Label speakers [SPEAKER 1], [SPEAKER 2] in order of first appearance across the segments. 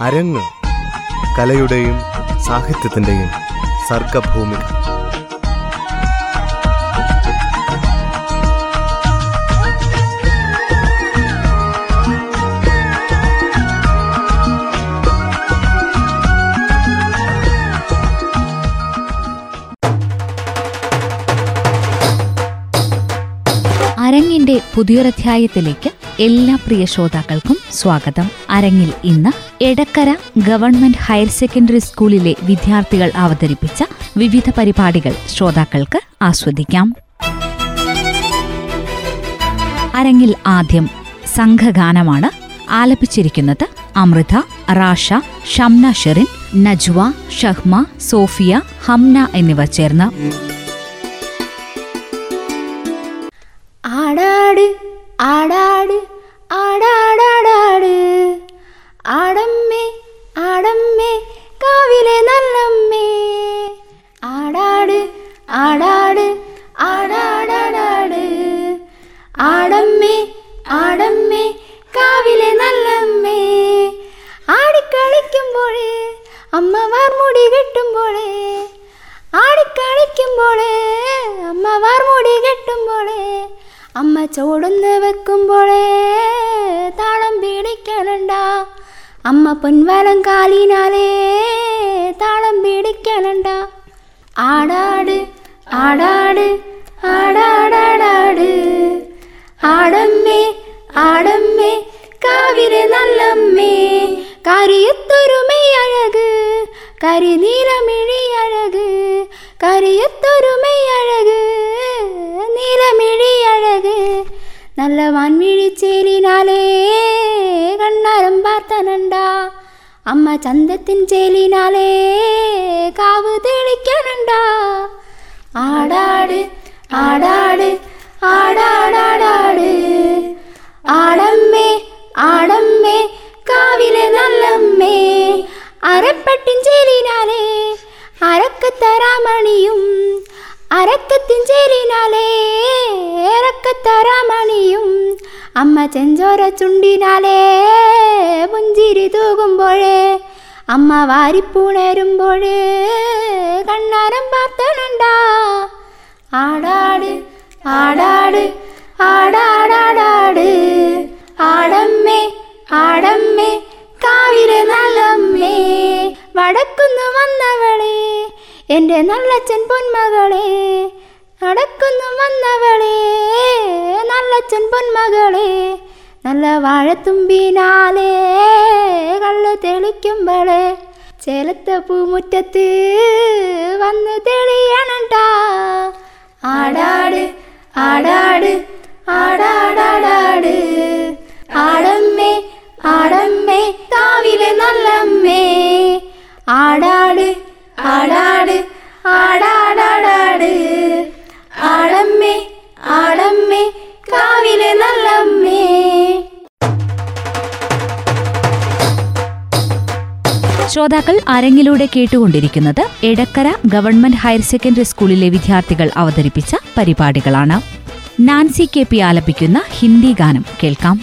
[SPEAKER 1] അരങ്ങ് കലയുടെയും സാഹിത്യത്തിന്റെയും സർഗഭൂമി
[SPEAKER 2] അരങ്ങിന്റെ പുതിയൊരധ്യായത്തിലേക്ക് എല്ലാ പ്രിയ ശ്രോതാക്കൾക്കും സ്വാഗതം. അരങ്ങിൽ ഇന്ന് എടക്കര ഗവൺമെന്റ് ഹയർ സെക്കൻഡറി സ്കൂളിലെ വിദ്യാർത്ഥികൾ അവതരിപ്പിച്ച വിവിധ പരിപാടികൾ ശ്രോതാക്കൾക്ക് ആസ്വദിക്കാം. അരങ്ങിൽ ആദ്യം സംഘഗാനമാണ് ആലപിച്ചിരിക്കുന്നത് അമൃത റാഷ ഷംന ഷെറിൻ നജ്വ ഷഹ്മ സോഫിയ ഹംന എന്നിവർ ചേർന്ന്
[SPEAKER 3] ആടാട് ആടാടാടാട് ആടമ്മേ ആടമ്മേ കാവിലെ നല്ലമ്മേ ആടാട് ആടാട് ആടാടാടാട് ആടമ്മേ ആടമ്മേ അമ്മ പൊൻവലം കാലിനാലേ താളം പീടിക്കണണ്ട ആടാട് ആടാട് ആടാടാടാട് ആടമ്മേ ആടമ്മേ കാവിലെ നല്ലമ്മേ കരിയത്തൊരുമൈ അഴക് കരിനീലമിഴി അഴക് കരിയത്തൊരുമൈ അഴക് നീലമിഴി അഴക് നല്ല വാൻമിഴിച്ചേലിനാലേ കണ്ണാരം പാർത്തനണ്ട അമ്മ ചന്തത്തിൻ ചേലിനാലേ കാവ് തെളിക്കണണ്ട ആടാട് ആടാട് ആടാടാടാട് ആടമ്മേ ആടമ്മേ കാവിലെ നല്ലമ്മേ അരപ്പട്ടിൻ ചേലിനാലേ അരക്കത്തരാമണിയും അരക്കത്തിൻ ഇറക്കത്തരാമണിയും അമ്മ ചെഞ്ചോര ചുണ്ടിനാലേ പുഞ്ചിരി തൂകുമ്പോഴേ. അമ്മ വാരിപ്പുണരുമ്പോഴേ കണ്ണാരം പാർത്തണണ്ട. ആടാട് ആടാട് ആടാടാടാട്. ആടമ്മേ ആടമ്മേ കാവിലെ നല്ലമ്മേ. വടക്കുന്നു വന്നവളെ എന്റെ നല്ലച്ഛൻ പൊന്മകളെ നടക്കുന്നു വന്നവളെ. നല്ലച്ഛൻ പൊന്മകളെ നല്ല വാഴത്തുമ്പിനാലേ കള്ള് തെളിക്കുമ്പോളെ. ചേലത്തെ പൂമുറ്റത്ത് വന്ന് തെളിയണണ്ട. ആടാട് ആടാട് ആടാടാടാട്. ആടമ്മേ ആടമ്മേ കാവിലെ നല്ലമ്മേ. ആടാട് ആടാട് ആടാടാടാട്. ആടമ്മേ ആടമ്മേ കാവിലെ നല്ലമ്മേ.
[SPEAKER 2] ശ്രോതാക്കൾ അരങ്ങിലൂടെ കേട്ടുകൊണ്ടിരിക്കുന്നത് എടക്കര ഗവൺമെന്റ് ഹയർ സെക്കൻഡറി സ്കൂളിലെ വിദ്യാർത്ഥികൾ അവതരിപ്പിച്ച പരിപാടികളാണ്. നാൻസി കെ പി ആലപിക്കുന്ന ഹിന്ദി ഗാനം കേൾക്കാം.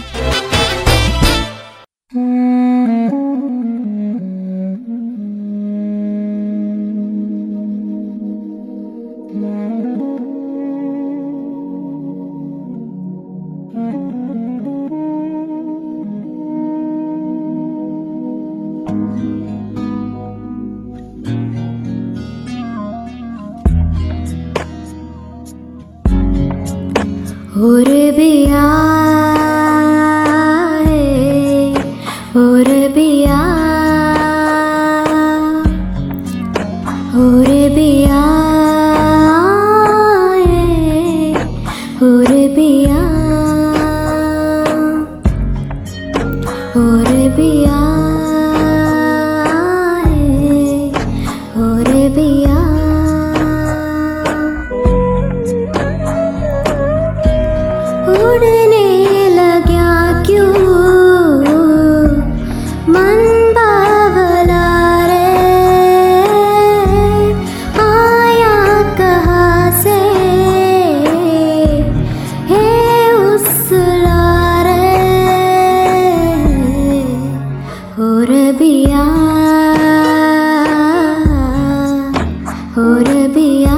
[SPEAKER 3] हो
[SPEAKER 2] रबिया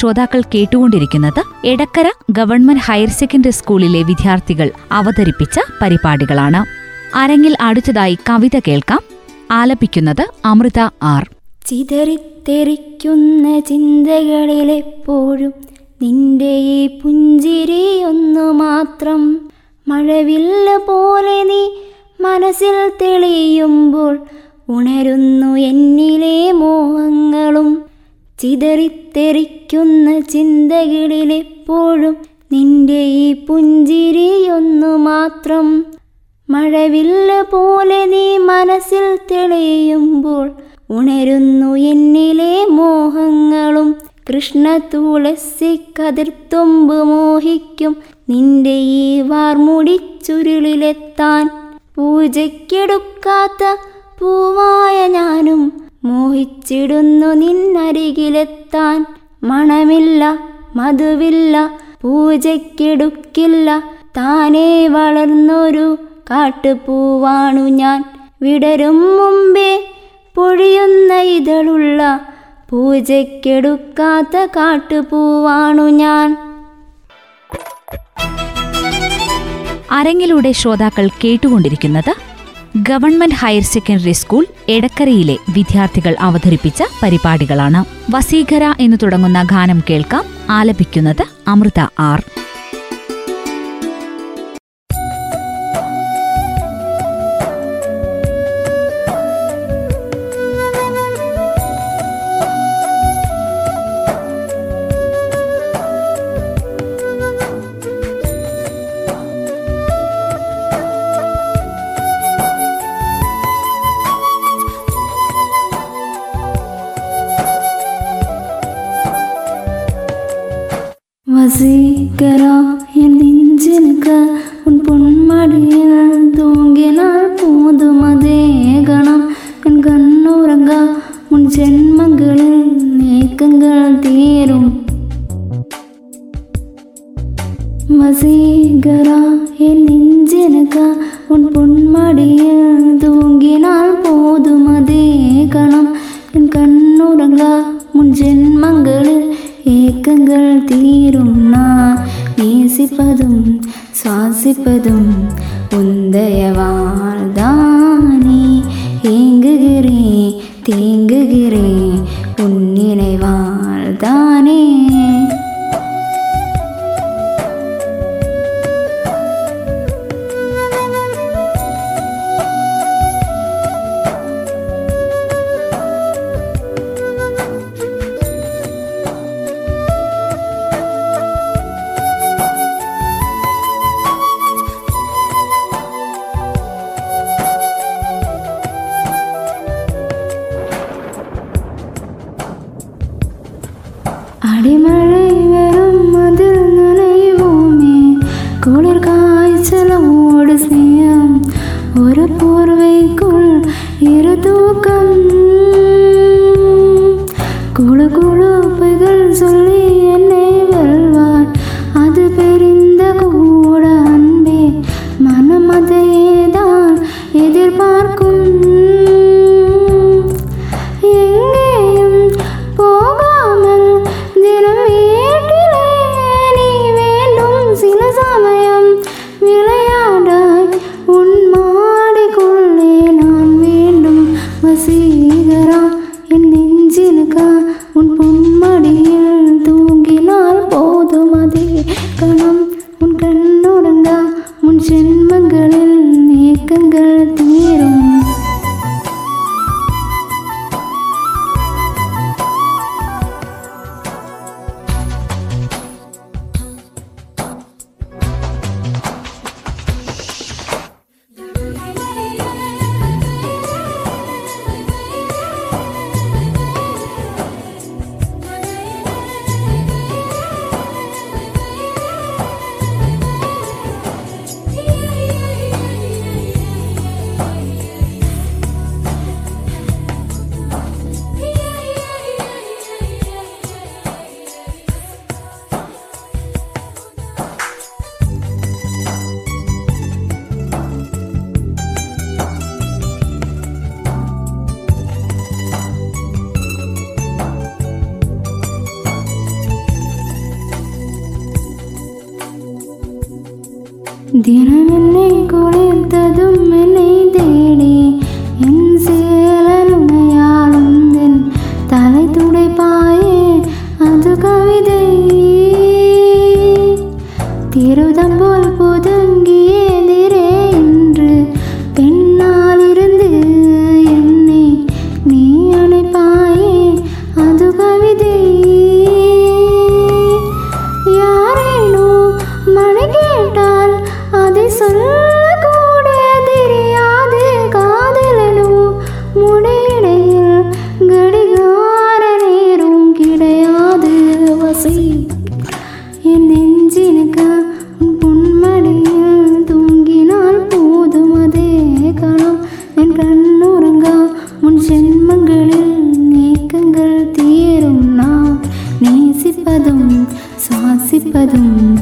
[SPEAKER 2] ശ്രോതാക്കൾ കേട്ടുകൊണ്ടിരിക്കുന്നത് എടക്കര ഗവൺമെന്റ് ഹയർ സെക്കൻഡറി സ്കൂളിലെ വിദ്യാർത്ഥികൾ അവതരിപ്പിച്ച പരിപാടികളാണ്. അരങ്ങിൽ അടുത്തതായി കവിത കേൾക്കാം. ആലപിക്കുന്നത് അമൃത ആർ.
[SPEAKER 3] ചിതറിത്തെറിക്കുന്ന ചിന്തകളിലെപ്പോഴും നിന്റെ ഈ പുഞ്ചിരി ഒന്നു മാത്രം മഴവില്ല പോലെ നീ മനസ്സിൽ തെളിയുമ്പോൾ ഉണരുന്നു എന്നിലെ മോഹങ്ങളും ചിതറിത്തെറിക്കുന്ന ചിന്തകളിലെപ്പോഴും നിന്റെ ഈ പുഞ്ചിരിയൊന്നു മാത്രം മഴവില്ല പോലെ നീ മനസ്സിൽ തെളിയുമ്പോൾ ഉണരുന്നു എന്നിലെ മോഹങ്ങളും. കൃഷ്ണ തുളസി കതിർത്തുമ്പ് മോഹിക്കും. നിന്റെ ഈ വാർമുടിച്ചുരുളിലെത്താൻ പൂജയ്ക്കെടുക്കാത്ത പൂവായ ഞാനും മോഹിച്ചിടുന്നു നിന്നരികിലെത്താൻ മണമില്ല മധുവില്ല പൂജയ്ക്കെടുക്കില്ല. താനേ വളർന്നൊരു കാട്ടുപൂവാണു ഞാൻ. വിടരും മുമ്പേ പൊഴിയുന്ന ഇതളുള്ള പൂജയ്ക്കെടുക്കാത്ത കാട്ടുപൂവാണു ഞാൻ.
[SPEAKER 2] അരങ്ങിലൂടെ ശ്രോതാക്കൾ കേട്ടുകൊണ്ടിരിക്കുന്നത് ഗവൺമെന്റ് ഹയർ സെക്കൻഡറി സ്കൂൾ എടക്കരയിലെ വിദ്യാർത്ഥികൾ അവതരിപ്പിച്ച പരിപാടികളാണ്. വസീഖര എന്ന് തുടങ്ങുന്ന ഗാനം കേൾക്കാം. ആലപിക്കുന്നത് അമൃത ആർ.
[SPEAKER 3] வசீகரா என் நெஞ்சினுக்க உன் பொன்மடியில் தூங்கினால் போதும் அதே கணம். என் கண்ணுறங்கா உன் ஜென்மங்களில் ஏக்கங்கள் தீரும். வசீகரா முழுவதும் உந்தைய வாழ்தானே ஏங்குகிறேன் தேங்குகிறேன் உன் நினைவாழ்தானே പായ്ച്ചലോട് സ്നേഹം ഒരു പൂർവയ്ക്കുൾ ഇരുതൂക്കം കുളു കുളുപ്പകൾ ചൊല്ലി und bunt. Tình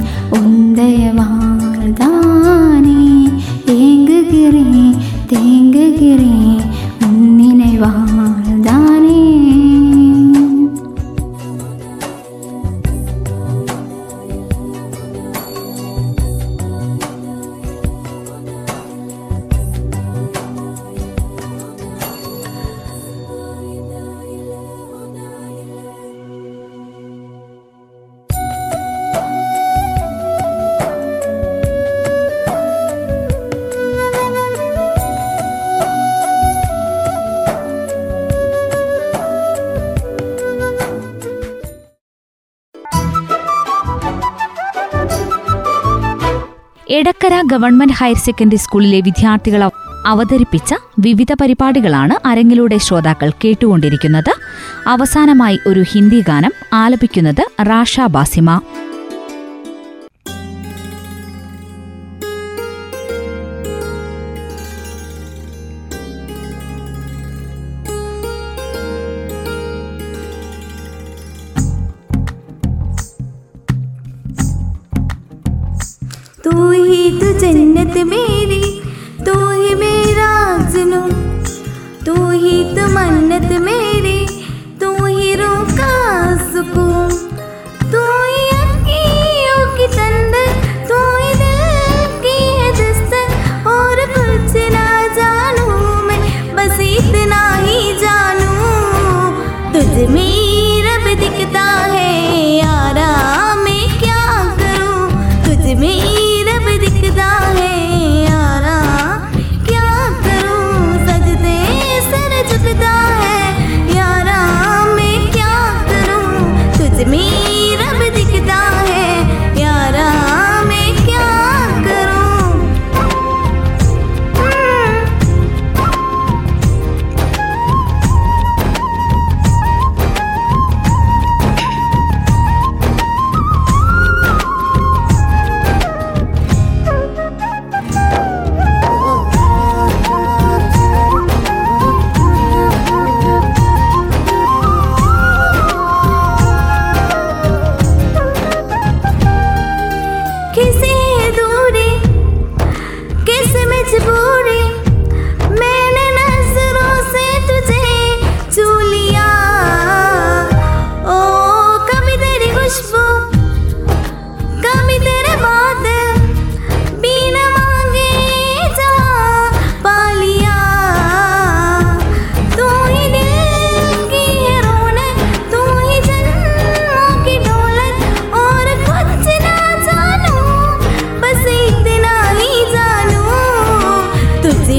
[SPEAKER 2] Kodikkara government higher secondary സ്കൂളിലെ വിദ്യാർത്ഥികൾ അവതരിപ്പിച്ച വിവിധ പരിപാടികളാണ് അരങ്ങിലൂടെ ശ്രോതാക്കൾ കേട്ടുകൊണ്ടിരിക്കുന്നത്. അവസാനമായി ഒരു ഹിന്ദി ഗാനം ആലപിക്കുന്നത് റാഷ ബാസിമ.
[SPEAKER 4] जन्नत मेरी तू ही मेरा जुनू तू ही तो मन्नत मेरी।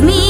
[SPEAKER 4] me.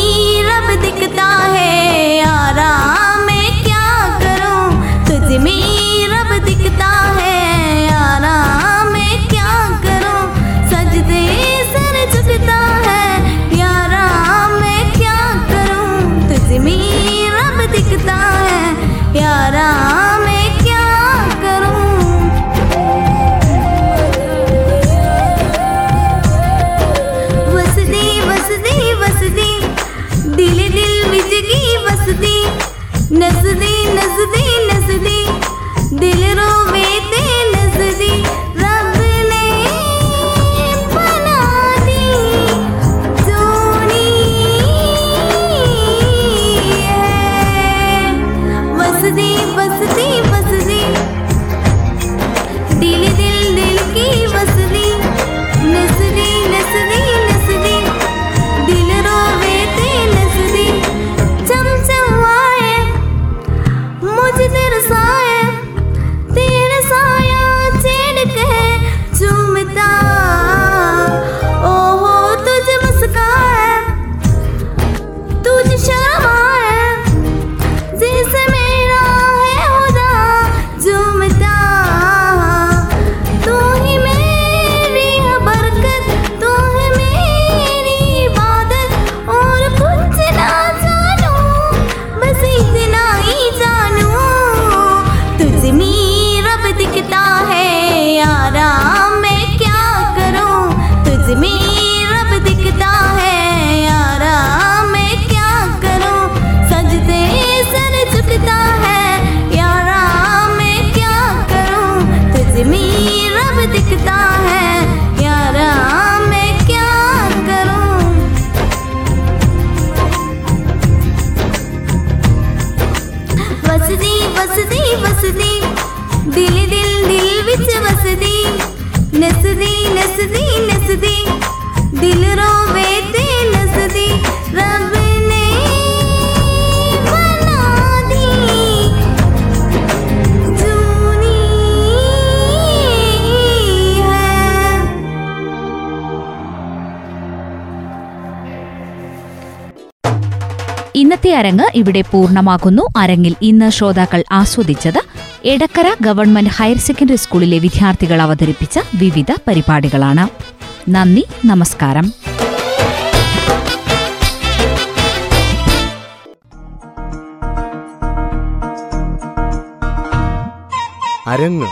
[SPEAKER 4] അരങ്ങ് ഇവിടെ പൂർണമാകുന്നു. അരങ്ങിൽ ഇന്ന് ശ്രോതാക്കൾ ആസ്വദിച്ചത് എടക്കര ഗവൺമെന്റ് ഹയർ സെക്കൻഡറി സ്കൂളിലെ വിദ്യാർത്ഥികൾ അവതരിപ്പിച്ച വിവിധ പരിപാടികളാണ്. നന്ദി നമസ്കാരം.
[SPEAKER 1] അരങ്ങ്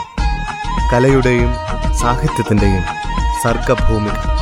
[SPEAKER 1] കലയുടെയും സാഹിത്യത്തിന്റെയും സർഗഭൂമിക.